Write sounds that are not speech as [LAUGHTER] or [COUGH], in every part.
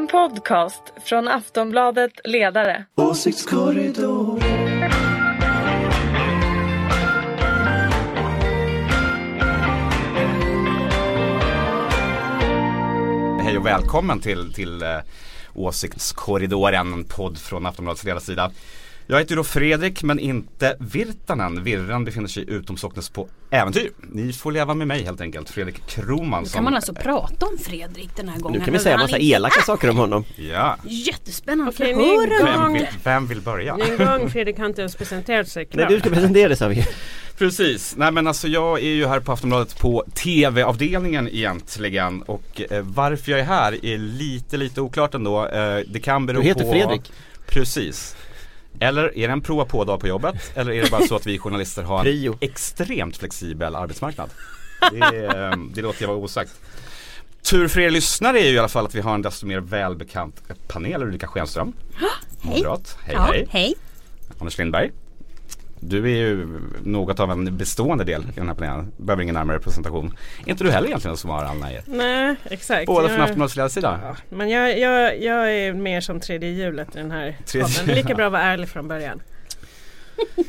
En podcast från Aftonbladet Ledare. Åsiktskorridor. Hej och välkommen till, till eh, Åsiktskorridoren, en podd från Aftonbladets ledarsida. Jag heter då Fredrik men inte Virtanen. Virran befinner sig utomsocknes på äventyr. Ni får leva med mig helt enkelt. Fredrik Kroman Nu kan man alltså prata om Fredrik den här gången. Nu kan vi säga Han massa är elaka saker om honom. Ja, Jättespännande höra. vem vill, vem vill börja? En gång Fredrik har inte ens presenterat sig Nej klart. du ska presentera dig Xavier. [LAUGHS] Precis, nej men alltså jag är ju här på Aftonbladet på TV-avdelningen egentligen och eh, varför jag är här är lite lite oklart ändå. Eh, det kan bero Du heter på Fredrik. Precis. Eller är det en prova på-dag på jobbet? Eller är det bara så att vi journalister har en Prio. extremt flexibel arbetsmarknad? Det, är, eh, det låter jag vara osagt. Tur för er lyssnare är ju i alla fall att vi har en desto mer välbekant panel. Ulrika Schenström. [GASPS] Moderat. Hej Ja, hej. hej. Anders Lindberg. Du är ju något av en bestående del i den här panelen. Behöver ingen närmare presentation. Är inte du heller egentligen som har all nöjet? Nej, exakt. Båda från Jag- Aftonbladets ledarsida. Ja, men jag, jag, jag är mer som tredje hjulet i den här podden. Lika bra att vara ärlig från början.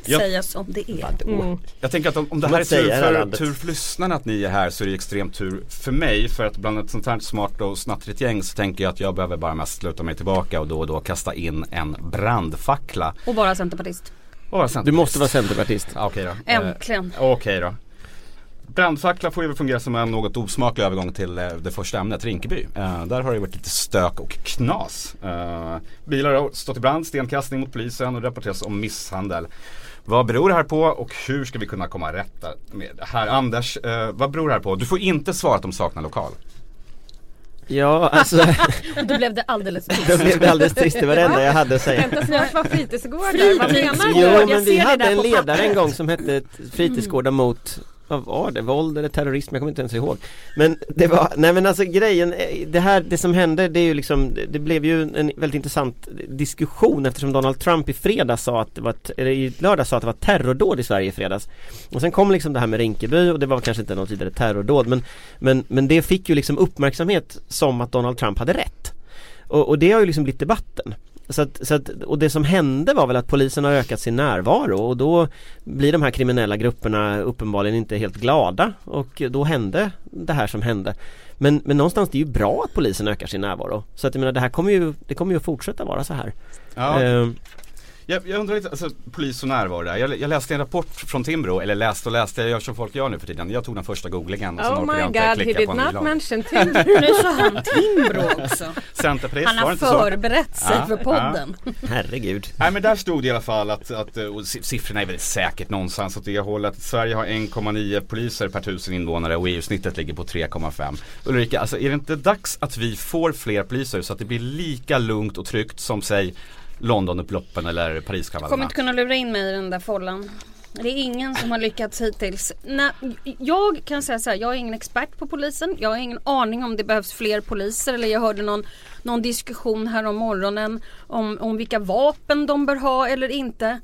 Ja. [LAUGHS] Säga som det är. Mm. Jag tänker att om, om det här man är tur för, tur för lyssnarna att ni är här så är det extremt tur för mig. För att bland ett sånt här smart och snattrigt gäng så tänker jag att jag behöver bara mest sluta mig tillbaka och då och då kasta in en brandfackla. Och bara centerpartist. Vara centerpartist. Du måste vara centerpartist. Ja, Okej då. Äntligen. Eh, Okej då. Brandfackla får ju fungera som en något osmaklig övergång till eh, det första ämnet, Rinkeby. Eh, där har det varit lite stök och knas. Eh, bilar har stått i brand, stenkastning mot polisen och rapporteras om misshandel. Vad beror det här på och hur ska vi kunna komma rätta med det här? Anders, eh, vad beror det här på? Du får inte svara att de saknar lokal. Ja alltså, då blev det alldeles [LAUGHS] då blev det alldeles trist. Det var det enda jag hade att säga. Vänta snart var fritidsgårdar. Vad menar du? Jo men vi hade en ledare en gång som hette Fritidsgårdar mot vad var det? Våld eller terrorism? Jag kommer inte ens ihåg. Men det var, nej men alltså grejen, eh, det här, det som hände det är ju liksom, det- blev ju en väldigt intressant diskussion eftersom Donald Trump i fredags sa att det var, eller i lördag sa att det var terrordåd i Sverige i fredags. Och sen kom liksom det här med Rinkeby och det var kanske inte något vidare terrordåd men, men, men det fick ju liksom uppmärksamhet som att Donald Trump hade rätt. Och, och det har ju liksom blivit debatten. Så att, så att, och det som hände var väl att polisen har ökat sin närvaro och då blir de här kriminella grupperna uppenbarligen inte helt glada och då hände det här som hände. Men, men någonstans det är ju bra att polisen ökar sin närvaro. Så att jag menar det här kommer ju, det kommer ju att fortsätta vara så här. Ja. Ehm, Jag, jag undrar lite, alltså polis och närvaro där. Jag, jag läste en rapport från Timbro, eller läste och läste, jag gör som folk gör nu för tiden. Jag tog den första googlingen och sen Oh orkade my jag inte god, he klicka did på en ny not lag. mention [LAUGHS] Tinder. Nu sa han Timbro också. Centerpartist, Han har förberett sig Ja, för podden. herregud. Nej men där stod det i alla fall att, att si- siffrorna är väl säkert någonstans åt det hållet. Sverige har 1,9 poliser per tusen invånare och EU-snittet ligger på 3,5. Ulrika, alltså är det inte dags att vi får fler poliser så att det blir lika lugnt och tryggt som säg Londonupploppen eller Kommer inte kunna lura in mig i den där follan. Det är ingen som har lyckats hittills. Nej, jag kan säga så här, jag är ingen expert på polisen. Jag har ingen aning om det behövs fler poliser. Eller jag hörde någon, någon diskussion här om morgonen om, om vilka vapen de bör ha eller inte.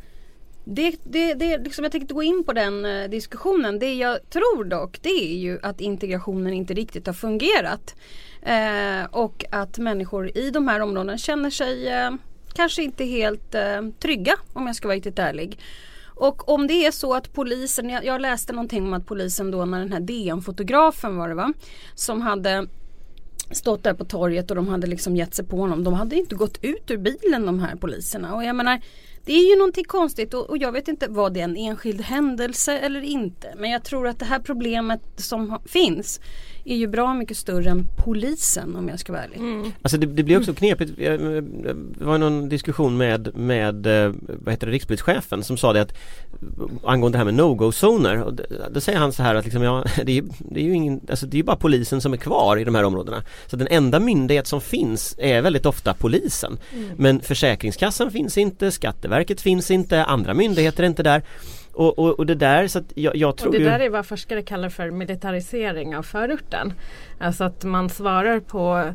Det, det, det, liksom jag tänkte gå in på den eh, diskussionen. Det jag tror dock det är ju att integrationen inte riktigt har fungerat. Eh, och att människor i de här områdena känner sig eh, kanske inte helt eh, trygga om jag ska vara riktigt ärlig. Och om det är så att polisen, jag, jag läste någonting om att polisen då när den här DN-fotografen var det va? Som hade stått där på torget och de hade liksom gett sig på honom. De hade inte gått ut ur bilen de här poliserna. Och jag menar det är ju någonting konstigt och, och jag vet inte vad det är en enskild händelse eller inte. Men jag tror att det här problemet som finns är ju bra mycket större än polisen om jag ska vara ärlig. Alltså det, det blir också knepigt. Jag- Det var någon diskussion med, med eh, vad heter det, rikspolischefen som sa det att angående det här med no-go-zoner. Då säger han så här att liksom, ja, [LAUGHS] det, är, ju- det är ju ingen, alltså det är ju bara polisen som är kvar i de här områdena. Så den enda myndighet som finns är väldigt ofta polisen. Men Försäkringskassan finns inte, Skatteverket finns inte, andra myndigheter är inte där. Och, och, och det där så jag, jag tror Och det ju... där är vad forskare kallar för militarisering av förorten. Alltså att man svarar på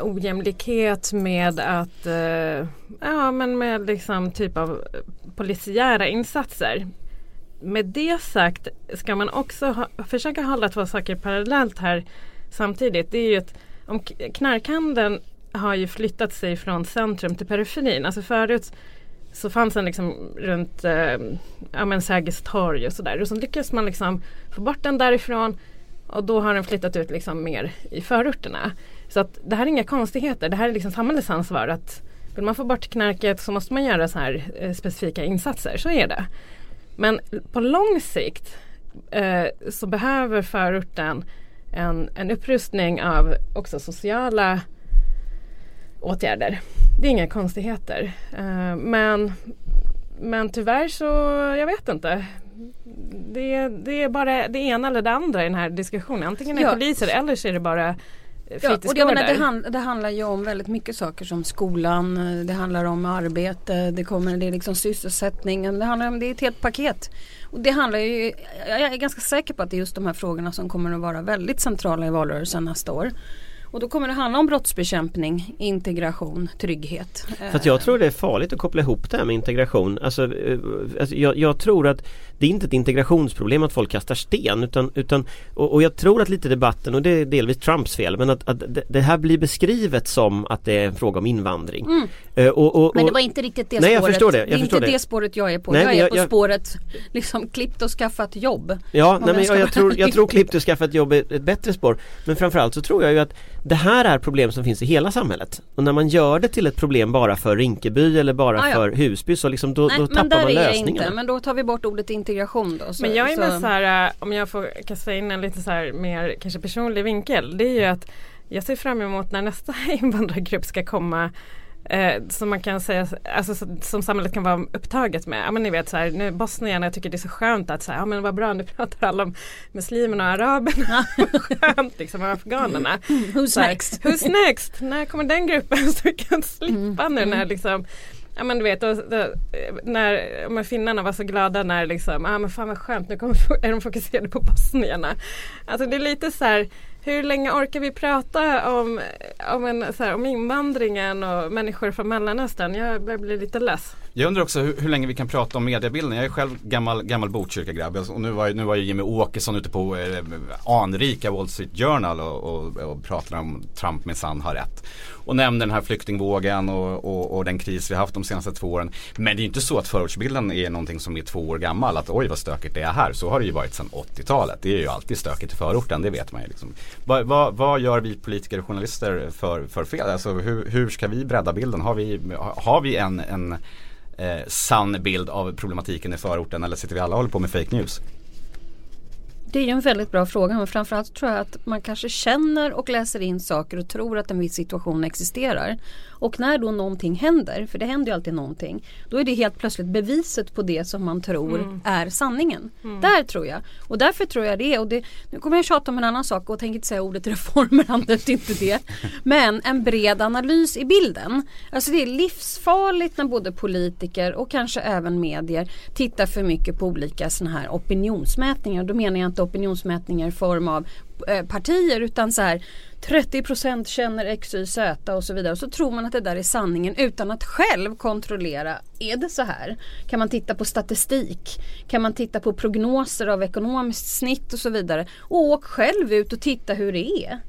ojämlikhet med att eh, ja men med liksom typ av eh, polisiära insatser. Med det sagt ska man också ha, försöka hålla två saker parallellt här samtidigt. Det är ju att om knarkhandeln har ju flyttat sig från centrum till periferin. Alltså förut så fanns den liksom runt eh, ja, men Sergels torg och sådär. Och så lyckades man liksom få bort den därifrån och då har den flyttat ut liksom mer i förorterna. Så att det här är inga konstigheter. Det här är liksom samhällets ansvar. Att vill man få bort knarket så måste man göra så här eh, specifika insatser. Så är det. Men på lång sikt eh, så behöver förorten en, en upprustning av också sociala åtgärder. Det är inga konstigheter. Eh, men, men tyvärr så, jag vet inte. Det, det är bara det ena eller det andra i den här diskussionen. Antingen är det Ja. poliser eller så är det bara Ja, och menar, det, hand, det handlar ju om väldigt mycket saker som skolan, eh, det handlar om arbete, det, kommer, det är liksom sysselsättningen, det handlar om, det är ett helt paket. Och det handlar ju, jag är ganska säker på att det är just de här frågorna som kommer att vara väldigt centrala i valrörelsen nästa år. Och då kommer det handla om brottsbekämpning, integration, trygghet. För jag tror det är farligt att koppla ihop det här med integration. Alltså, eh, alltså jag, jag tror att det är inte ett integrationsproblem att folk kastar sten utan, utan och, och jag tror att lite debatten och det är delvis Trumps fel men att, att det, det här blir beskrivet som att det är en fråga om invandring. Mm. Eh, och, och, Men det var inte riktigt det Nej, jag spåret. förstår det, jag är förstår inte det. det spåret jag är på. Nej, jag är jag- på jag- spåret liksom klippt och skaffat jobb. Ja, nej, men jag jag, jag, tror, jag [LAUGHS] tror klippt och skaffa ett jobb är ett bättre spår. Men framförallt så tror jag ju att det här är problem som finns i hela samhället. Och när man gör det till ett problem bara för Rinkeby eller bara Ah, ja. för Husby så liksom då, Nej, då men tappar där man lösningarna. inte. Men då tar vi bort ordet integration då. Så, Men jag är så- med så här, äh, om jag får kasta in en lite så här mer kanske personlig vinkel. Det är ju att jag ser fram emot när nästa [LAUGHS] invandrargrupp ska komma Eh, som man kan säga, alltså så- som samhället kan vara upptaget med. Ja men ni vet så här, nu bosnierna, jag tycker det är så skönt att så här, ja men vad bra nu pratar alla om muslimerna och araberna. [LAUGHS] skönt liksom, och afghanerna. [LAUGHS] Who's Så här, next? Who's next? När kommer den gruppen [LAUGHS] så vi kan slippa nu när liksom Ja men du vet, då, då, när men finnarna var så glada när liksom, ah, men fan vad skönt nu kommer, är de fokuserade på bosnierna. Alltså det är lite så här, hur länge orkar vi prata om, om, en, så här, om invandringen och människor från Mellanöstern? Jag börjar bli lite less. Jag undrar också hur, hur länge vi kan prata om mediebilden. Jag är själv gammal, gammal Botkyrka-grabb och nu var, ju- nu var Jimmy Åkesson ute på eh, anrika Wall Street Journal och, och, och pratade om Trump minsann har rätt. Och nämner den här flyktingvågen och, och, och den kris vi haft de senaste två åren. Men det är ju inte så att förortsbilden är någonting som är två år gammal. Att oj vad stökigt det är här. Så har det ju varit sedan 80-talet. Det är ju alltid stökigt i förorten, det vet man ju. Liksom. Vad, vad, vad gör vi politiker och journalister för, för fel? Alltså hur, hur ska vi bredda bilden? Har vi, har vi en, en eh, sann bild av problematiken i förorten eller sitter vi alla och håller på med fake news? Det är ju en väldigt bra fråga men framförallt tror jag att man kanske känner och läser in saker och tror att en viss situation existerar. Och när då någonting händer, för det händer ju alltid någonting, då är det helt plötsligt beviset på det som man tror är sanningen. Där tror jag. Och därför tror jag det. Och det. Nu kommer jag tjata om en annan sak och tänker inte säga ordet reformer, [LAUGHS] är inte det. Men en bred analys i bilden. Alltså det är livsfarligt när både politiker och kanske även medier tittar för mycket på olika sådana här opinionsmätningar. Då menar jag inte opinionsmätningar i form av eh, partier utan så här 30% känner X, Y, Z och så vidare. Och så tror man att det där är sanningen utan att själv kontrollera. Är det så här? Kan man titta på statistik? Kan man titta på prognoser av ekonomiskt snitt och så vidare? Och åk själv ut och titta hur det är.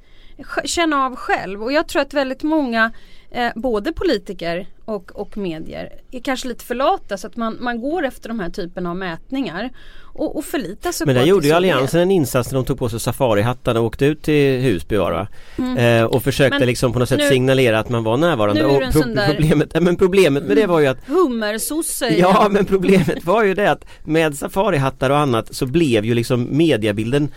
Känn av själv. Och jag tror att väldigt många eh, både politiker och, och medier är kanske lite för lata så att man, man går efter de här typen av mätningar och, och förlitar sig Men på där gjorde det ju. Alliansen en insats när de tog på sig safarihattarna och åkte ut till Husby det, va? eh, och försökte Mm. Men liksom på något sätt nu- signalera att man var närvarande. nu är och du en sån där- problemet, ja, men problemet med det var ju att Hummersosse Ja men problemet var ju det att med safarihattar och annat så blev ju liksom mediebilden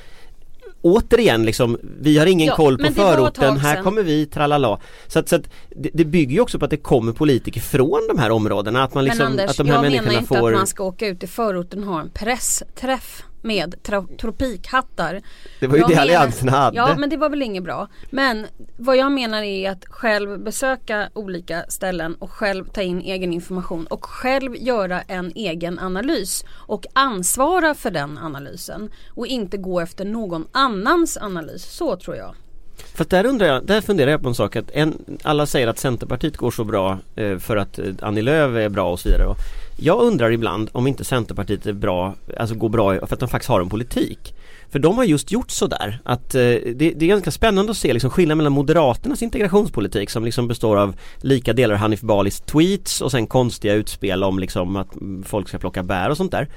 Återigen liksom, vi har ingen Ja, koll på förorten, här kommer vi, tralala. Så att, så att det, det bygger ju också på att det kommer politiker från de här områdena, att man liksom, Men Anders, att de här jag menar inte får att man ska åka ut i förorten och ha en pressträff med tropikhattar. Det var ju Jag det menar- Alliansen hade. Ja men det var väl inget bra. Men vad jag menar är att själv besöka olika ställen och själv ta in egen information och själv göra en egen analys och ansvara för den analysen och inte gå efter någon annans analys. Så tror jag. Fast där undrar jag, där funderar jag på en sak att en, alla säger att Centerpartiet går så bra eh, för att eh, Annie Lööf är bra och så vidare. Och jag undrar ibland om inte Centerpartiet är bra, alltså går bra för att de faktiskt har en politik. För de har just gjort sådär att eh, det, det, är ganska spännande att se liksom skillnaden mellan Moderaternas integrationspolitik som liksom består av lika delar Hanif Balis tweets och sen konstiga utspel om liksom att folk ska plocka bär och sånt där.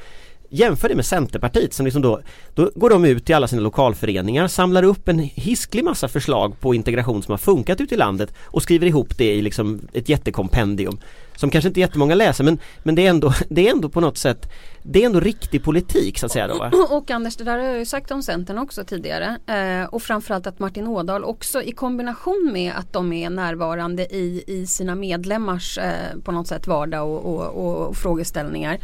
Jämför det med Centerpartiet som liksom då, då går de ut till alla sina lokalföreningar, samlar upp en hisklig massa förslag på integration som har funkat ute i landet och skriver ihop det i liksom ett jättekompendium. Som kanske inte jättemånga läser men, men det, är ändå, [LAUGHS] det är ändå på något sätt Det är ändå riktig politik så att säga då va? [CLEARS THROAT] Och Anders, det där har jag ju sagt om Centern också tidigare. Eh, och framförallt att Martin Ådahl också i kombination med att de är närvarande i, i sina medlemmars eh, på något sätt vardag och, och, och frågeställningar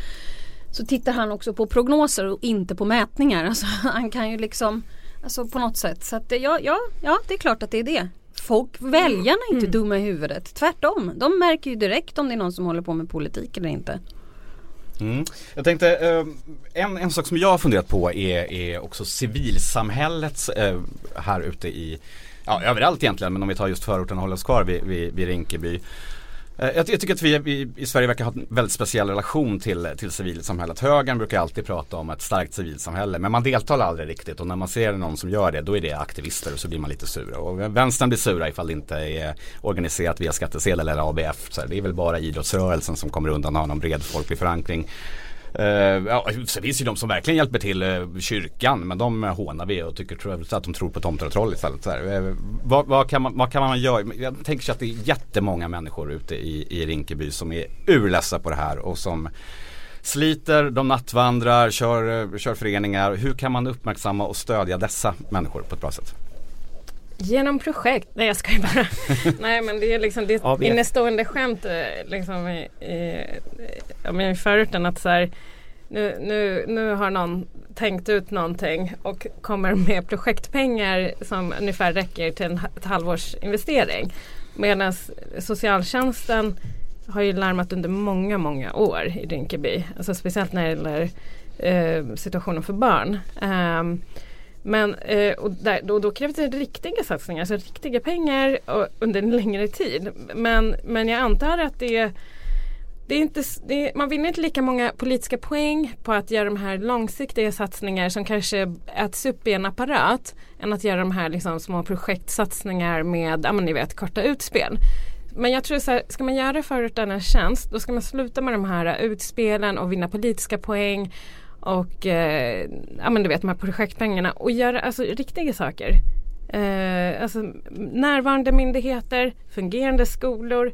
så tittar han också på prognoser och inte på mätningar. [LAUGHS] Alltså, han kan ju liksom Alltså på något sätt. Så att ja, ja, ja, det är klart att det är det. Folk, väljarna är inte mm. dumma i huvudet. Tvärtom. De märker ju direkt om det är någon som håller på med politik eller inte. Mm. Jag tänkte, eh, en, en sak som jag har funderat på är, är också civilsamhällets eh, här ute i, ja överallt egentligen men om vi tar just förorten och håller oss kvar vid, vid, vid Rinkeby. Eh, jag, jag, tycker att vi, vi, i Sverige verkar ha en väldigt speciell relation till, till civilsamhället. Högern brukar alltid prata om ett starkt civilsamhälle men man deltar aldrig riktigt och när man ser någon som gör det då är det aktivister och så blir man lite sura. Och vänstern blir sura ifall det inte är organiserat via skattesedel eller ABF. Så det är väl bara idrottsrörelsen som kommer undan och har någon bred folklig förankring. Eh, ja, så finns ju de som verkligen hjälper till, eh, kyrkan, men de hånar vi och tycker att de tror på tomtar och troll istället. Så eh, vad, vad, kan man, vad kan man göra? Jag tänker sig att det är jättemånga människor ute i, i Rinkeby som är urlässa på det här och som sliter, de nattvandrar, kör, kör föreningar. Hur kan man uppmärksamma och stödja dessa människor på ett bra sätt? Genom projekt, nej jag skojar bara. [LAUGHS] nej men det är liksom det är innestående skämt liksom i, i, i, i förorten att så här, nu, nu, nu har någon tänkt ut någonting och kommer med projektpengar som ungefär räcker till en, ett halvårs investering. Medan socialtjänsten har ju larmat under många, många år i Rinkeby. Alltså speciellt när det gäller eh, situationen för barn. Um, men eh, och där, då, då krävs det riktiga satsningar, alltså riktiga pengar och, under en längre tid. Men, men jag antar att det det är inte, det är, man vinner inte lika många politiska poäng på att göra de här långsiktiga satsningar som kanske äts upp i en apparat än att göra de här liksom små projektsatsningar med, ja men ni vet, korta utspel. Men jag tror så här, ska man göra förorten en tjänst då ska man sluta med de här utspelen och vinna politiska poäng och eh, ja men du vet de här projektpengarna och göra alltså riktiga saker. Eh, alltså närvarande myndigheter, fungerande skolor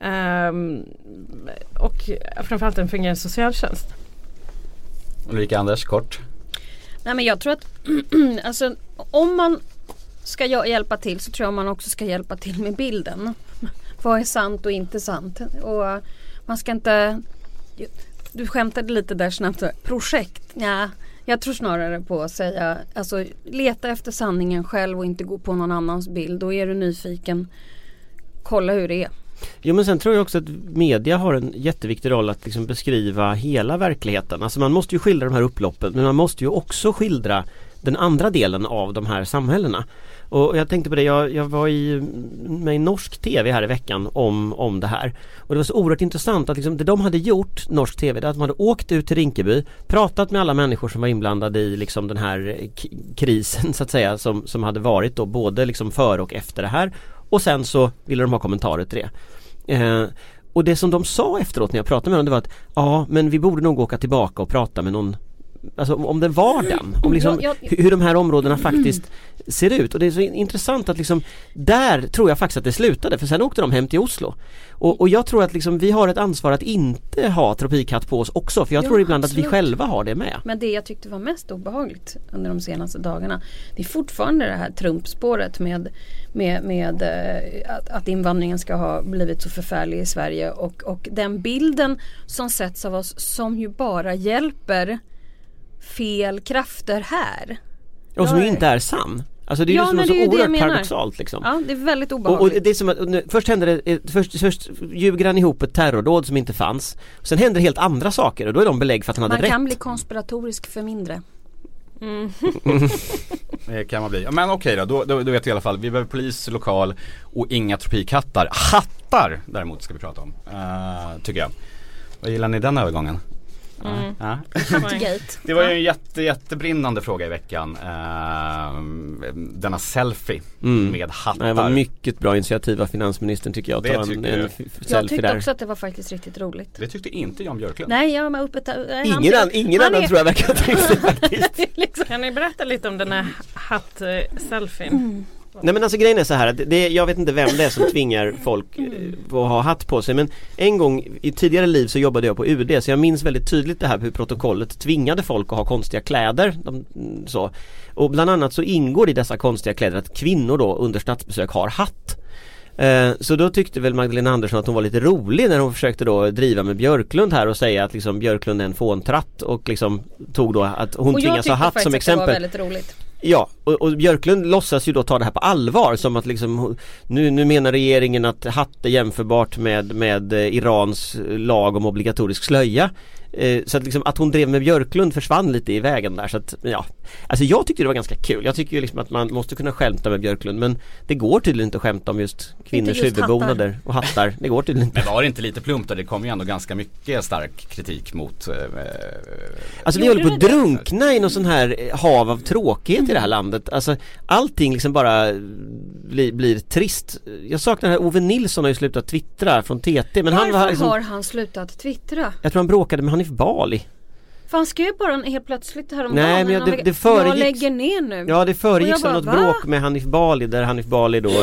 eh, och framförallt en fungerande socialtjänst. Ulrika Anders, kort. Nej men jag tror att [CLEARS THROAT] alltså, om man ska hjälpa till så tror jag man också ska hjälpa till med bilden. [LAUGHS] Vad är sant och inte sant? Och man ska inte du skämtade lite där snabbt. Projekt? Ja, jag tror snarare på att säga, alltså leta efter sanningen själv och inte gå på någon annans bild. Då är du nyfiken. Kolla hur det är. Jo men sen tror jag också att media har en jätteviktig roll att liksom beskriva hela verkligheten. Alltså man måste ju skildra de här upploppen men man måste ju också skildra den andra delen av de här samhällena. Och jag tänkte på det, jag, jag var i, med i norsk tv här i veckan om, om det här. Och det var så oerhört intressant att liksom, det de hade gjort, norsk tv, det att de hade åkt ut till Rinkeby, pratat med alla människor som var inblandade i liksom den här krisen så att säga som, som hade varit då både liksom före och efter det här. Och sen så ville de ha kommentarer till det. Eh, och det som de sa efteråt när jag pratade med dem det var att ja men vi borde nog åka tillbaka och prata med någon Alltså om det var den, om liksom hur de här områdena faktiskt ser ut. Och det är så intressant att liksom Där tror jag faktiskt att det slutade för sen åkte de hem till Oslo. Och, och jag tror att liksom vi har ett ansvar att inte ha tropikhatt på oss också för jag jo, tror ibland absolut. att vi själva har det med. Men det jag tyckte var mest obehagligt under de senaste dagarna Det är fortfarande det här Trump-spåret med, med, med äh, att, att invandringen ska ha blivit så förfärlig i Sverige. Och, och den bilden som sätts av oss som ju bara hjälper fel krafter här. Och som ju inte är sann. Alltså det är ja, ju så, så oerhört paradoxalt liksom. Ja det är väldigt obehagligt. Och, och det är som att, nu, först händer det, eh, först, först ljuger han ihop ett terrordåd som inte fanns. Sen händer helt andra saker och då är de belägg för att han hade rätt. Man kan bli konspiratorisk för mindre. Mm. [LAUGHS] det kan man bli. Men okej då, då, då, då vet vi i alla fall. Vi behöver polis, lokal och inga tropikhattar. Hattar däremot ska vi prata om. Uh, tycker jag. Vad gillar ni den övergången? Mm. Ja. [LAUGHS] Det var ju en jätte, jättebrinnande fråga i veckan. Uh, denna selfie Mm. med hattar. Det var mycket bra initiativ av finansministern tycker jag. Att Det ta en, en jag. Jag tyckte där. också att det var faktiskt riktigt roligt. Det tyckte inte Jan Björklund. Nej, jag var uppe nej, han Ingen, ser- an, ingen han annan är- tror jag verkar ha tänkt sig [LAUGHS] faktiskt. liksom. Kan ni berätta lite om den här hatt-selfien? Mm. Nej men alltså grejen är så här att det, jag vet inte vem det är som tvingar folk eh, att ha hatt på sig men en gång i tidigare liv så jobbade jag på UD så jag minns väldigt tydligt det här hur protokollet tvingade folk att ha konstiga kläder. De, mm, så. Och bland annat så ingår i dessa konstiga kläder att kvinnor då under statsbesök har hatt. Eh, Så då tyckte väl Magdalena Andersson att hon var lite rolig när hon försökte då driva med Björklund här och säga att liksom Björklund är en fåntratt och liksom tog då att hon Och tvingas ha tyckte hatt faktiskt som att det exempel. var väldigt roligt. Ja, och, och Björklund låtsas ju då ta det här på allvar som att liksom nu, nu menar regeringen att hatt är jämförbart med, med eh, Irans lag om obligatorisk slöja. Eh, så att liksom att hon drev med Björklund försvann lite i vägen där så att ja Alltså jag tyckte det var ganska kul. Jag tycker ju liksom att man måste kunna skämta med Björklund men det går tydligen inte att skämta om just kvinnors just huvudbonader och hattar. Det går tydligen inte. Men var det inte lite plumpt där? Det kom ju ändå ganska mycket stark kritik mot eh, Alltså vi håller på att drunkna i någon sån här eh, hav av tråkighet i det här landet. Alltså allting liksom bara eh, blir, blir trist. Jag saknar här Ove Nilsson har ju slutat twittra från TT men han Varför var liksom, har han slutat twittra? Jag tror han bråkade med Hanif Bali. För han skrev bara en- helt plötsligt häromdagen. Nej, men en det- det Jag föregicks- lägger ner nu. Ja det föregicks jag av något va? bråk med Hanif Bali där Hanif Bali då, eh,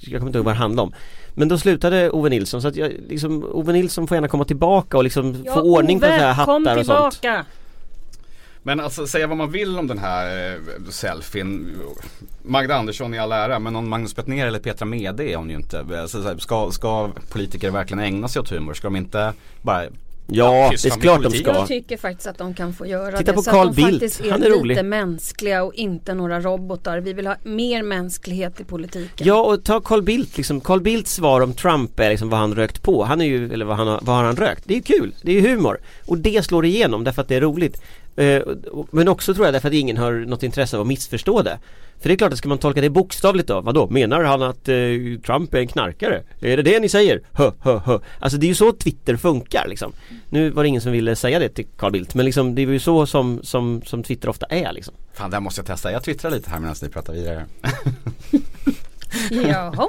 jag kommer inte ihåg vad det handlade om. Men då slutade Ove Nilsson så att jag, liksom, Ove Nilsson får gärna komma tillbaka och liksom Ja, få ordning på Ove, så här kom hattar och sånt. tillbaka. Men alltså säga vad man vill om den här eh, selfien. Magda Andersson i all ära men någon Magnus Bettner eller Petra Mede är hon ju inte. Alltså, så här, ska, ska politiker verkligen ägna sig åt humor? Ska de inte bara Ja, det är klart de ska. Jag tycker faktiskt att de kan få göra Titta det. på så Carl att de Bildt. faktiskt är, Han är lite rolig. mänskliga och inte några robotar. Vi vill ha mer mänsklighet i politiken. Ja och ta Carl Bildt liksom, Carl Bildts svar om Trump är liksom vad han rökt på. Han är ju, eller vad, han har, vad har han rökt? Det är kul, det är ju humor. Och det slår igenom därför att det är roligt. Eh, men också tror jag därför att ingen har något intresse av att missförstå det. För det är klart att ska man tolka det bokstavligt då, vadå? Menar han att eh, Trump är en knarkare? Är det det ni säger? Hö, hö, hö. Alltså det är ju så Twitter funkar liksom. Nu var det ingen som ville säga det till Carl Bildt men liksom det är ju så som, som, som Twitter ofta är liksom. Fan det här måste jag testa. Jag twittrar lite här medan ni pratar vidare. [LAUGHS] Jaha.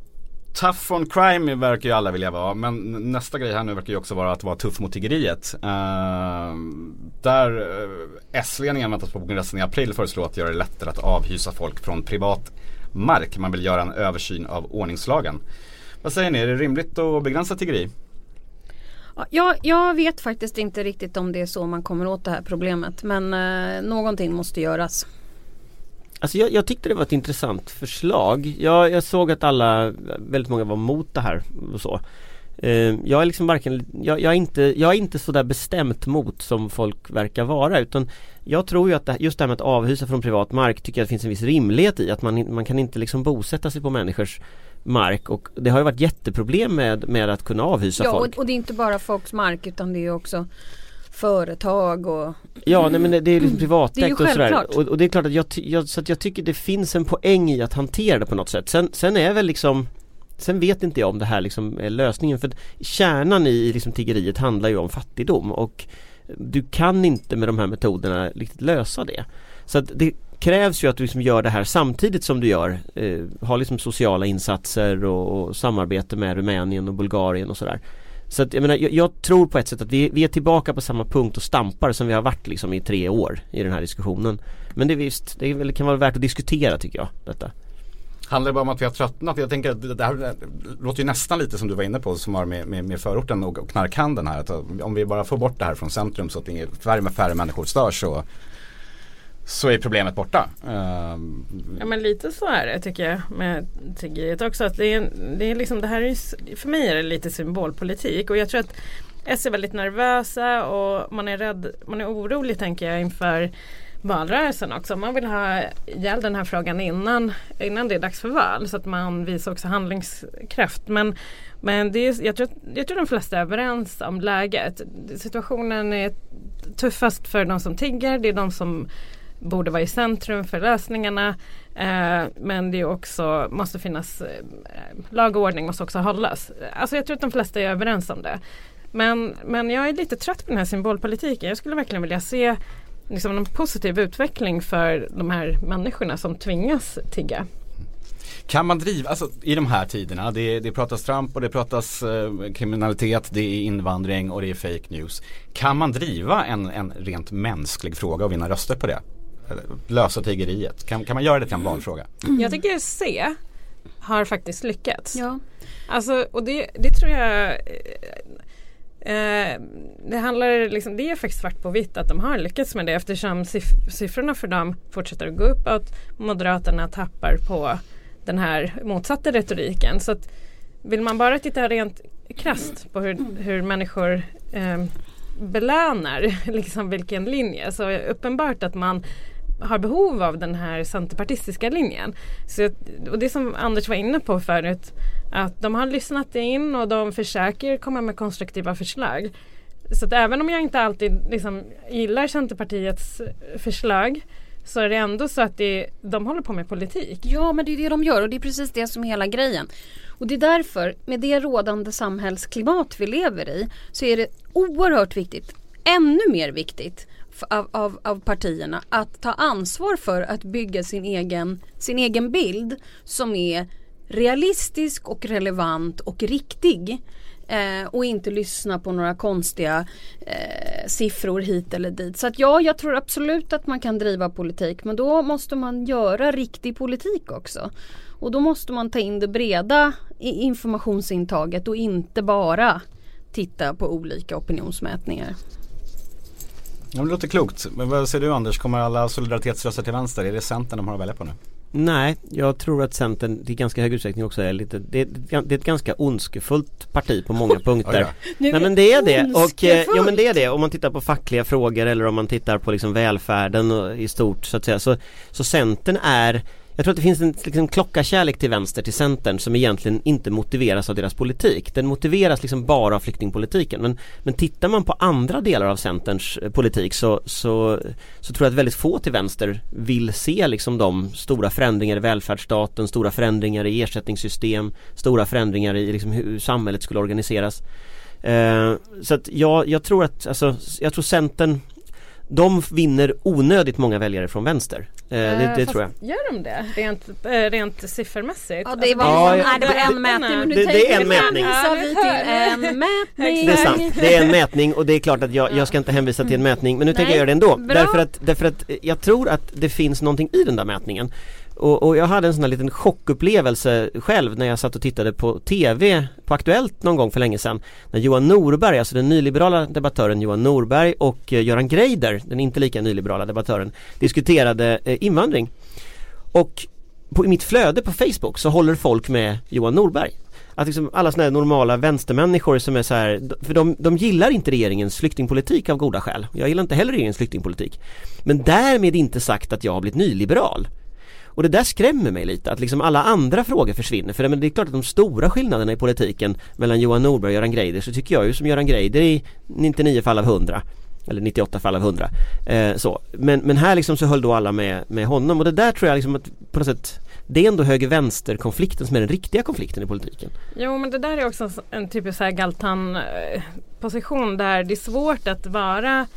Tough on crime verkar ju alla vilja vara men nästa grej här nu verkar ju också vara att vara tuff mot tiggeriet. Uh, där eh, S-ledningen väntas på kongressen i april föreslå att göra det lättare att avhysa folk från privat mark. Man vill göra en översyn av ordningslagen. Vad säger ni, är det rimligt att begränsa tiggeri? Ja, Jag, jag vet faktiskt inte riktigt om det är så man kommer åt det här problemet. Men eh, någonting måste göras. Alltså jag, jag tyckte det var ett intressant förslag. Jag, jag såg att alla, väldigt många var emot det här och så. Eh, jag är liksom varken, jag, jag, är inte, jag är inte sådär bestämt mot som folk verkar vara utan jag tror ju att det, just det här med att avhysa från privat mark tycker jag det finns en viss rimlighet i att man, man kan inte liksom bosätta sig på människors mark och det har ju varit jätteproblem med, med att kunna avhysa Ja, folk. och, och det är inte bara folks mark utan det är också företag och Ja nej men det, är liksom privatägt är ju och sådär. och, och det är klart att jag, jag, så att jag tycker det finns en poäng i att hantera det på något sätt. Sen, sen är väl liksom Sen vet inte jag om det här liksom är lösningen. För kärnan i liksom tiggeriet handlar ju om fattigdom. Och du kan inte med de här metoderna riktigt lösa det. Så att det krävs ju att du liksom gör det här samtidigt som du gör, eh, har liksom sociala insatser och, och samarbete med Rumänien och Bulgarien och sådär. Så att jag menar, jag, jag tror på ett sätt att vi, vi är tillbaka på samma punkt och stampar som vi har varit liksom i tre år i den här diskussionen. Men det är visst, det är det kan vara värt att diskutera tycker jag, detta. Handlar det bara om att vi har tröttnat? Jag tänker att det här låter ju nästan lite som du var inne på som har med, med, med förorten och, knarkhandeln här. Att om vi bara får bort det här från centrum så att inget, färre med färre människor störs så så är problemet borta. Ehm, ja men lite så är det tycker jag med tiggeriet också. Att det, är, det, är liksom, det här är, för mig är det lite symbolpolitik och jag tror att S är väldigt nervösa och man är rädd, man är orolig tänker jag inför valrörelsen också. Man vill ha ihjäl den här frågan innan, innan det är dags för val så att man visar också handlingskraft. Men, men det är, jag, tror, jag tror de flesta är överens om läget. Situationen är tuffast för de som tigger. Det är de som borde vara i centrum för lösningarna. Eh, men det är också, måste finnas eh, lag och ordning måste också hållas. Alltså jag tror att de flesta är överens om det. Men, men jag är lite trött på den här symbolpolitiken. Jag skulle verkligen vilja se liksom, en positiv utveckling för de här människorna som tvingas tigga. Kan man driva, alltså i de här tiderna, det, det pratas Trump och det pratas eh, kriminalitet, det är invandring och det är fake news. Kan man driva en, en rent mänsklig fråga och vinna röster på det? Lösa tiggeriet, kan, kan man göra det till en valfråga? Jag tycker C har faktiskt lyckats. Ja. Alltså, och det, det tror jag eh, eh, det handlar liksom, det är faktiskt svart på vitt att de har lyckats med det eftersom siff- siffrorna för dem fortsätter att gå uppåt. Moderaterna tappar på den här motsatta retoriken. Så att vill man bara titta rent krasst på hur, hur människor eh, belönar [LAUGHS] liksom vilken linje så är det uppenbart att man har behov av den här centerpartistiska linjen. Så, och det som Anders var inne på förut att de har lyssnat in och de försöker komma med konstruktiva förslag. Så att även om jag inte alltid liksom gillar Centerpartiets förslag så är det ändå så att det, de håller på med politik. Ja men det är det de gör och det är precis det som är hela grejen. Och det är därför, med det rådande samhällsklimat vi lever i, så är det oerhört viktigt, ännu mer viktigt av, av, av partierna att ta ansvar för att bygga sin egen, sin egen bild som är realistisk och relevant och riktig. Eh, och inte lyssna på några konstiga eh, siffror hit eller dit. Så att ja, jag tror absolut att man kan driva politik men då måste man göra riktig politik också. Och då måste man ta in det breda informationsintaget och inte bara titta på olika opinionsmätningar. Ja, det låter klokt. Men vad säger du Anders, kommer alla solidaritetsröster till vänster? Är det Centern de har att välja på nu? Nej, jag tror att Centern i ganska hög utsträckning också är lite Det är, det är ett ganska ondskefullt parti på många [LAUGHS] punkter. Nej men det är det. Och eh, ja men det är det. Om man tittar på fackliga frågor eller om man tittar på liksom välfärden och, i stort så att säga. Så, så Centern är jag tror att det finns en liksom, klockarkärlek till vänster till Centern som egentligen inte motiveras av deras politik. Den motiveras liksom bara av flyktingpolitiken. Men, men tittar man på andra delar av Centerns eh, politik så, så, så tror jag att väldigt få till vänster vill se liksom de stora förändringar i välfärdsstaten, stora förändringar i ersättningssystem, stora förändringar i liksom hur samhället skulle organiseras. Eh, så att jag, jag tror att, alltså, jag tror Centern de vinner onödigt många väljare från vänster. Eh, det, det fast tror jag. Gör de det? Rent, eh, rent siffermässigt? Ja det var, Ja, nej, ja, det var en det- mätning det- det är en mätning. Ja, vi till en mätning. Det är sant, det är en mätning och det är klart att jag, jag ska inte hänvisa till en mätning men nu tänker jag göra det ändå. bra. Därför att, därför att jag tror att det finns någonting i den där mätningen. Och, och jag hade en sån här liten chockupplevelse själv när jag satt och tittade på TV på Aktuellt någon gång för länge sedan. När Johan Norberg, alltså den nyliberala debattören Johan Norberg och eh, Göran Greider, den inte lika nyliberala debattören, diskuterade eh, invandring. Och på, i mitt flöde på Facebook så håller folk med Johan Norberg. Att liksom alla sådana här normala vänstermänniskor som är så här, för de, de gillar inte regeringens flyktingpolitik av goda skäl. Jag gillar inte heller regeringens flyktingpolitik. Men därmed inte sagt att jag har blivit nyliberal. Och det där skrämmer mig lite, att liksom alla andra frågor försvinner. För det, är klart att de stora skillnaderna i politiken mellan Johan Norberg och Göran Greider så tycker jag ju som Göran Greider i 99 fall av 100 eller 98 fall av 100 eh, så. Men, men här liksom så höll då alla med, med honom och det där tror jag liksom att på något sätt Det är ändå höger-vänster konflikten som är den riktiga konflikten i politiken Jo men det där är också en typisk så här Galtan-position eh, där det är svårt att vara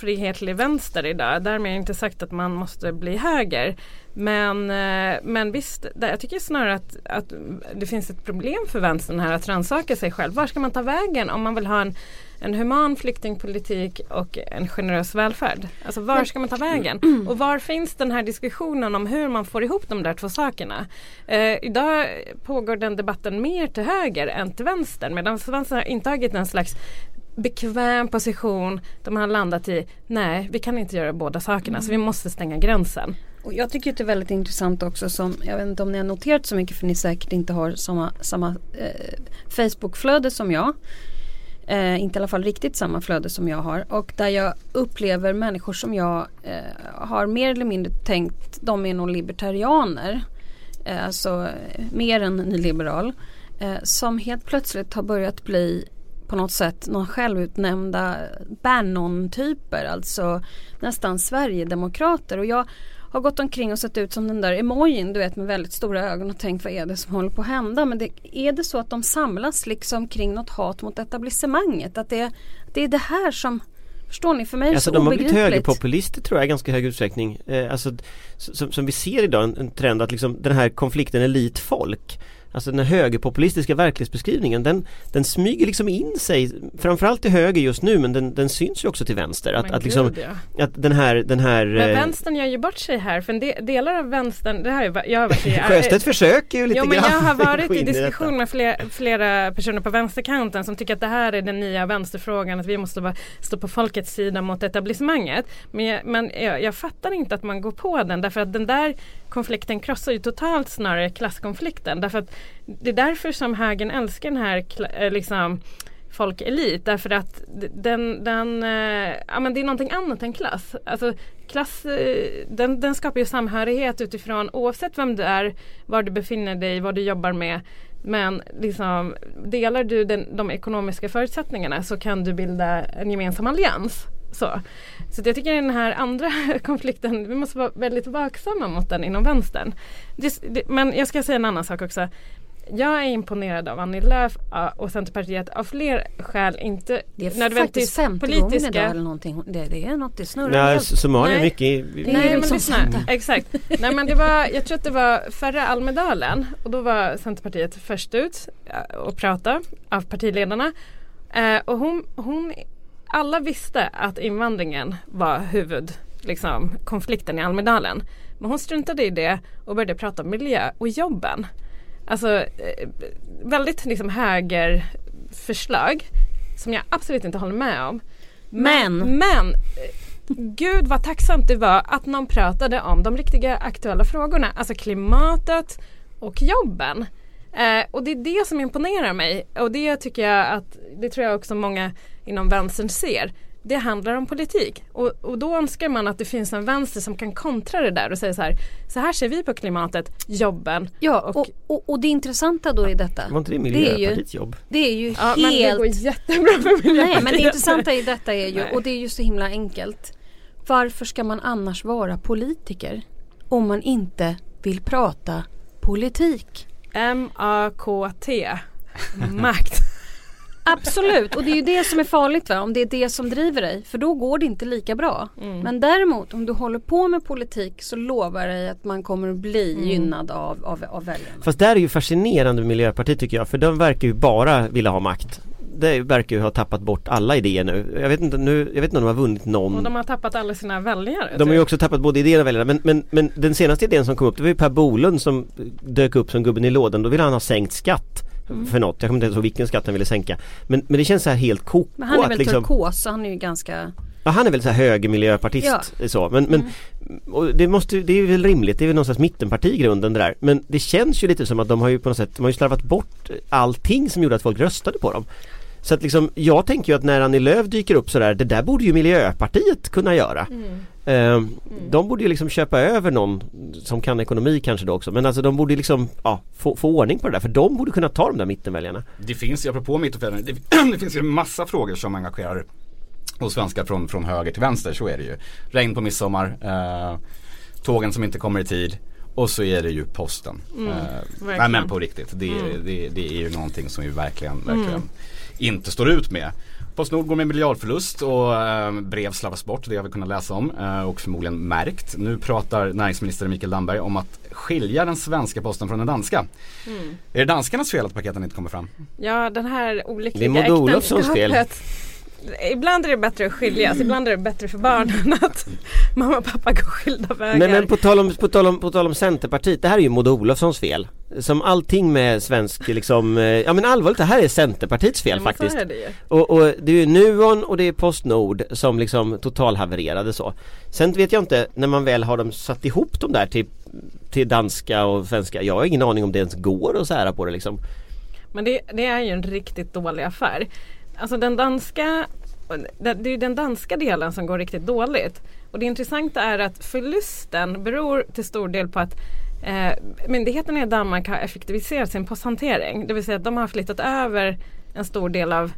frihetlig vänster idag. Därmed är inte sagt att man måste bli höger. Men, eh, men visst, jag tycker snarare att, att det finns ett problem för vänstern här att rannsaka sig själv. Var ska man ta vägen om man vill ha en, en human flyktingpolitik och en generös välfärd? Alltså var ska man ta vägen? [CLEARS THROAT] Och var finns den här diskussionen om hur man får ihop de där två sakerna? Eh, idag pågår den debatten mer till höger än till vänster medan vänstern har intagit en slags bekväm position de har landat i, nej vi kan inte göra båda sakerna så vi måste stänga gränsen. Och jag tycker att det är väldigt intressant också som, jag vet inte om ni har noterat så mycket för ni säkert inte har samma, samma eh, Facebookflöde som jag. Eh, inte i alla fall riktigt samma flöde som jag har och där jag upplever människor som jag eh, har mer eller mindre tänkt de är nog libertarianer. Eh, alltså mer än nyliberal. Eh, som helt plötsligt har börjat bli på något sätt någon självutnämnda Bannon-typer, alltså nästan Sverigedemokrater. Och jag har gått omkring och sett ut som den där emojin du vet med väldigt stora ögon och tänkt vad är det som håller på att hända. Men det, är det så att de samlas liksom kring något hat mot etablissemanget? Att det, det är det här som Förstår ni? För mig är det Alltså så de har blivit högerpopulister tror jag i ganska hög utsträckning. Eh, alltså, som, som vi ser idag en, en trend att liksom den här konflikten elit-folk Alltså den högerpopulistiska verklighetsbeskrivningen den, den smyger liksom in sig Framförallt till höger just nu men den, den syns ju också till vänster. Att, att, liksom, att den här, den här Men eh, vänstern gör ju bort sig här för en del, delar av vänstern, det här är, jag har varit i, [LAUGHS] Sjöstedt försöker ju lite Jo men grann jag har [LAUGHS] varit i diskussion med flera, flera personer på vänsterkanten som tycker att det här är den nya vänsterfrågan, att vi måste bara stå på folkets sida mot etablissemanget. Men, jag, men jag, jag fattar inte att man går på den därför att den där konflikten krossar ju totalt snarare klasskonflikten. Därför att det är därför som högern älskar den här eh, liksom folkelit därför att den, den eh, ja men det är någonting annat än klass. Alltså klass, eh, den, den skapar ju samhörighet utifrån oavsett vem du är, var du befinner dig, vad du jobbar med. Men liksom, delar du den, de ekonomiska förutsättningarna så kan du bilda en gemensam allians. Så, så jag tycker den här andra [LAUGHS] konflikten, vi måste vara väldigt vaksamma mot den inom vänstern. Det, det, men jag ska säga en annan sak också. Jag är imponerad av Annie Lööf och Centerpartiet av fler skäl. Inte Det är nödvändigtvis faktiskt femte gången politiska. idag eller någonting. Det, det är något, det snurrar helt. Somalia är Nej. mycket i- Det är Nej men liksom lyssna, exakt. Nej men det var, jag tror att det var förra Almedalen och då var Centerpartiet först ut och prata av partiledarna. Eh, och hon, hon, alla visste att invandringen var huvud, liksom, konflikten i Almedalen. Men hon struntade i det och började prata om miljö och jobben. Alltså eh, väldigt liksom högerförslag som jag absolut inte håller med om. Men. men eh, Gud vad tacksamt det var att någon pratade om de riktiga aktuella frågorna. Alltså klimatet och jobben. Eh, och det är det som imponerar mig och det tycker jag att det tror jag också många inom vänstern ser. Det handlar om politik och, och då önskar man att det finns en vänster som kan kontra det där och säga så här. Så här ser vi på klimatet, jobben. Ja, och- och, och, och det intressanta då i detta. Var inte det Miljöpartiets jobb? det är ju Ja, men det helt går jättebra för Miljöpartiet. Nej men det intressanta i detta är ju, Nej. och det är ju så himla enkelt. Varför ska man annars vara politiker? Om man inte vill prata politik. M-A-K-T. [LAUGHS] Makt. Absolut, och det är ju det som är farligt va? om det är det som driver dig. För då går det inte lika bra. Men däremot om du håller på med politik så lovar jag dig att man kommer att bli gynnad av, av, av väljarna. Fast där är ju fascinerande med Miljöpartiet tycker jag för de verkar ju bara vilja ha makt Det verkar ju ha tappat bort alla idéer nu Jag vet inte, nu, jag vet inte om de har vunnit någon Och de har tappat alla sina väljare. De har ju typ. också tappat både idéer och väljare men, men, men den senaste idén som kom upp det var ju Per Bolund som dök upp som gubben i lådan. Då ville han ha sänkt skatt för något. Jag kommer inte ens ihåg vilken skatt han ville sänka. Men, men det känns så här helt koko Men han är väl liksom, turkos så han är ju ganska ja, Han är väl så här högermiljöpartist så. Men, men och det, måste, det är väl rimligt, det är väl någon slags mittenparti i grunden det där. Men det känns ju lite som att de har ju på något sätt, de har ju slarvat bort allting som gjorde att folk röstade på dem. Så att liksom, jag tänker ju att när Annie Lööf dyker upp sådär, det där borde ju Miljöpartiet kunna göra. Eh, De borde ju liksom köpa över någon som kan ekonomi kanske då också men alltså de borde liksom ja, få, få ordning på det där för de borde kunna ta de där mittenväljarna. Det finns ju, apropå mittenfällan, det, [CLEARS THROAT] det finns ju en massa frågor som engagerar oss svenskar från, från höger till vänster, så är det ju. Regn på midsommar, eh, tågen som inte kommer i tid och så är det ju posten. eh, nej men på riktigt, det, är- det, det är ju någonting som vi verkligen, verkligen inte står ut med. Postnord går med miljardförlust och eh, brev slarvas bort, det har vi kunnat läsa om eh, och förmodligen märkt. Nu pratar näringsminister Mikael Damberg om att skilja den svenska posten från den danska. Är det danskarnas fel att paketen inte kommer fram? Ja den här Det olyckliga är Maud Olofssons fel. Ibland är det bättre att skiljas, ibland är det bättre för barnen [LAUGHS] att mamma och pappa går skilda vägar. Men, men på, tal om, på, tal om, på tal om Centerpartiet, det här är ju Maud Olofssons fel. Som allting med svensk liksom, eh, ja men allvarligt det här är Centerpartiets fel Ja, faktiskt. Och, och det är ju Nuon och det är Postnord som liksom totalhavererade så. Sen vet jag inte när man väl har dem satt ihop de där till, till danska och svenska, jag har ingen aning om det ens går att sära på det liksom. Men det, det är ju en riktigt dålig affär. Alltså den danska det är ju den danska delen som går riktigt dåligt. Och det intressanta är att förlusten beror till stor del på att eh, myndigheterna i Danmark har effektiviserat sin posthantering. Det vill säga att de har flyttat över en stor del av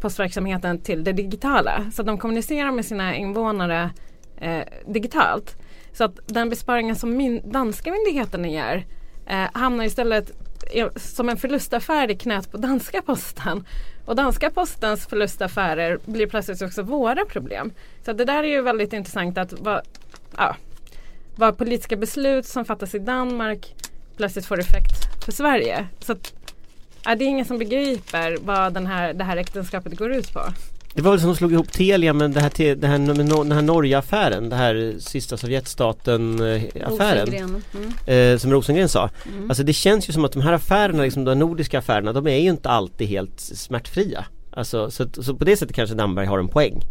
postverksamheten till det digitala. Så att de kommunicerar med sina invånare eh, digitalt. Så att den besparingen som min, danska myndigheterna gör eh, hamnar istället som en förlustaffär i knät på danska posten. Och danska postens förlustaffärer blir plötsligt också våra problem. Så det där är ju väldigt intressant att vad, ja, vad politiska beslut som fattas i Danmark plötsligt får effekt för Sverige. Så att, ja, det är ingen som begriper vad den här, det här äktenskapet går ut på. Det var väl som de slog ihop Telia med det här, det här, med den här Norge-affären, det här sista Sovjetstaten-affären. Rosengren. Mm. Eh, som Rosengren sa. Alltså det känns ju som att de här affärerna, liksom de nordiska affärerna, de är ju inte alltid helt smärtfria. Alltså så, så på det sättet kanske Damberg har en poäng.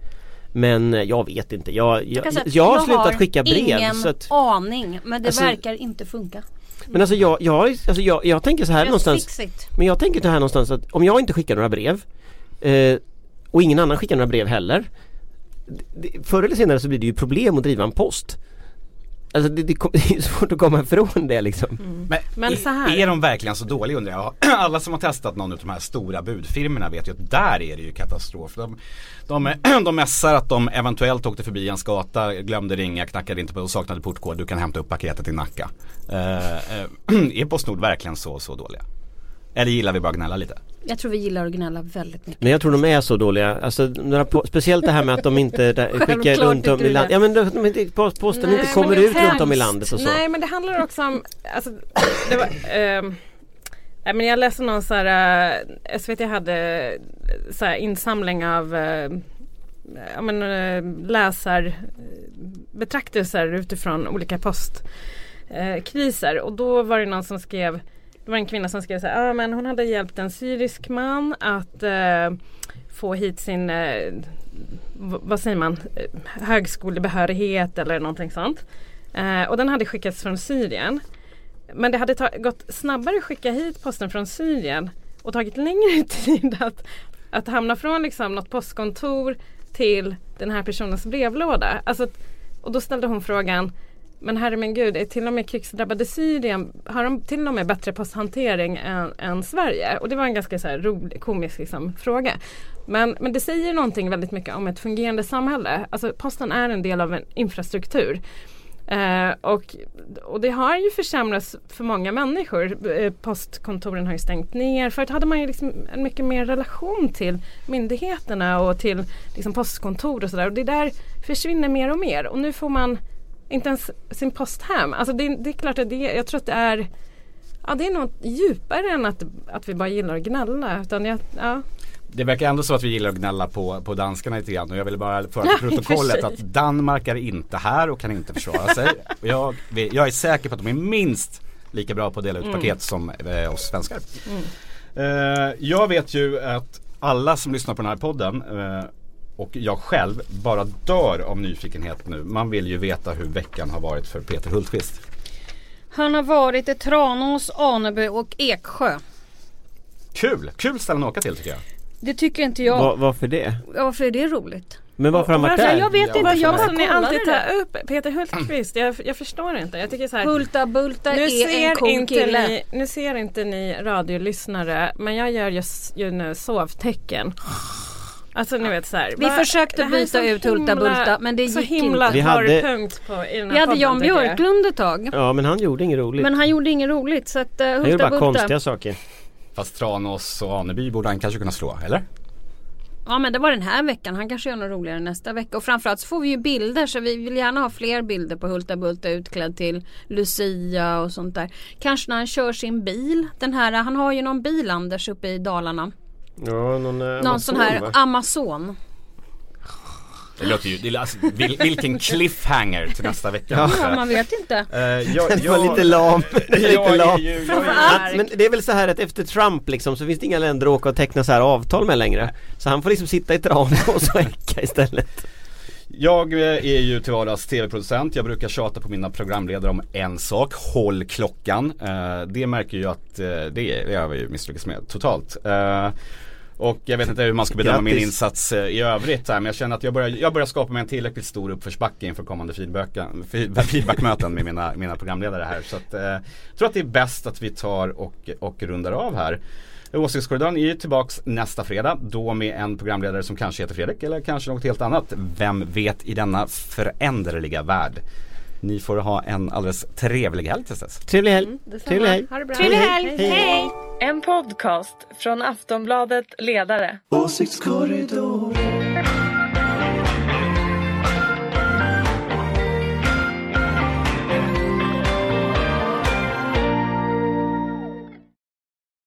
Men eh, jag vet inte, jag, jag, jag, att har slutat skicka brev. ingen Så att, aning men det Alltså- verkar inte funka. men alltså jag, jag, alltså jag, jag tänker så här Just någonstans. Men jag tänker så här någonstans att om jag inte skickar några brev eh, och ingen annan skickar några brev heller Förr eller senare så blir det ju problem att driva en post Alltså det, det, [LAUGHS] det är svårt att komma ifrån det liksom Men, Men är, så här- är de verkligen så dåliga undrar jag? [CLEARS THROAT] Alla som har testat någon av de här stora budfirmorna vet ju att där är det ju katastrof. De, de, [CLEARS THROAT] de mässar att de eventuellt åkte förbi en gata, glömde ringa, knackade inte på och saknade portkod. Du kan hämta upp paketet i Nacka. Eh, eh, [CLEARS THROAT] är Postnord verkligen så, så dåliga? Eller gillar vi bara att gnälla lite? Jag tror vi gillar att gnälla väldigt mycket. Men jag tror de är så dåliga, alltså några på, speciellt det här med att de inte där, [LAUGHS] skickar runt om i landet det. Ja men de, de, inte- post- posten Nej, inte kommer ut runt om i landet och så Nej men det handlar också om alltså, det var, ehm, nej, men Jag läste någon så här uh, SVT hade så här, insamling av uh, ja, men, uh, läsar betraktelser utifrån olika postkriser och då var det någon som skrev det var en kvinna som skrev så här, ah, men hon hade hjälpt en syrisk man att eh, få hit sin, eh, vad säger man, eh, högskolebehörighet eller någonting sånt. Eh, och den hade skickats från Syrien. Men det hade gått snabbare att skicka hit posten från Syrien och tagit längre [LAUGHS] tid att, att hamna från liksom något postkontor till den här personens brevlåda. Alltså, och då ställde hon frågan men herre min gud, är till och med krigsdrabbade Syrien, har de till och med bättre posthantering än, än Sverige? Och det var en ganska så här rolig, komisk liksom, fråga. Men, men det säger någonting väldigt mycket om ett fungerande samhälle. Alltså posten är en del av en infrastruktur. Eh, och, och det har ju försämrats för många människor. Eh, postkontoren har ju stängt ner. Förut hade man ju liksom en mycket mer relation till myndigheterna och till liksom postkontor och sådär. Och det där försvinner mer och mer. Och nu får man inte ens sin post hem. Alltså det, det är klart att det, jag tror att det är Ja det är något djupare än att, att vi bara gillar att gnälla. Utan jag, ja. Det verkar ändå så att vi gillar att gnälla på, på danskarna lite grann och jag vill bara föra [LAUGHS] till protokollet att Danmark är inte här och kan inte försvara sig. [LAUGHS] Jag, jag är säker på att de är minst lika bra på att dela ut paket som eh, oss svenskar. Eh, jag vet ju att alla som lyssnar på den här podden eh, och jag själv bara dör av nyfikenhet nu. Man vill ju veta hur veckan har varit för Peter Hultqvist. Han har varit i Tranås, Aneby och Eksjö. Kul! Kul ställen att åka till tycker jag. Det tycker inte jag. Va, Varför det? Ja, Varför är det roligt? Men varför har han varit där? Jag vet inte, jag måste ni alltid kollade ta det. upp Peter Hultqvist? Jag, jag förstår inte. Jag tycker så här. Hulta Bulta Nu är en ser, cool inte kille. ni, nu ser inte ni radiolyssnare men jag gör just ju nu sovtecken. Alltså ni vet så här. Vi vad- försökte byta så ut Hulta Bulta, men det så gick himla inte. Vi hade- punkt på i den här Vi hade podden, Jan. Björklund ett tag. Ja men han gjorde inget roligt Men han gjorde inget roligt så att uh, Han gjorde Hulta bara Bulta. konstiga saker Fast Tranås och Aneby borde han kanske kunna slå, eller? Ja men det var den här veckan. Han kanske gör något roligare nästa vecka. Och framförallt så får vi ju bilder så vi vill gärna ha fler bilder på Hulta Bulta utklädd till Lucia och sånt där. Kanske när han kör sin bil. Den här, han har ju någon bil Anders uppe i Dalarna. Ja någon, eh, Någon Amazon, sån här va? Amazon. Det låter ju, det, alltså, vil, vilken cliffhanger till nästa vecka. Ja, man vet inte. Eh, jag, Den var lite lam. [LAUGHS] lite jag lam. jag men det är väl så här att efter Trump liksom så finns det inga länder att åka och teckna så här avtal med längre. Så han får liksom sitta i Tranås och [LAUGHS] äcka istället. Jag eh, är ju till vardags tv-producent. Jag brukar tjata på mina programledare om en sak. Håll klockan. Eh, det märker ju att eh, det, har vi ju misslyckats med totalt. Och jag vet inte hur man ska bedöma min Grattis. insats eh, i övrigt här, men jag känner att jag börjar, jag börjar skapa mig en tillräckligt stor uppförsbacke inför kommande feedbackmöten med mina, mina programledare här. Så att, jag tror att det är bäst att vi tar och, och rundar av här. Åsiktskorridoren är ju tillbaks nästa fredag, då med en programledare som kanske heter Fredrik eller kanske något helt annat. Vem vet i denna föränderliga värld. Ni får ha en alldeles trevlig helg tills dess. Trevlig helg. Trevlig helg. Ha det bra. Trevlig helg. Hej. En podcast från Aftonbladet Ledare. Åsiktskorridoren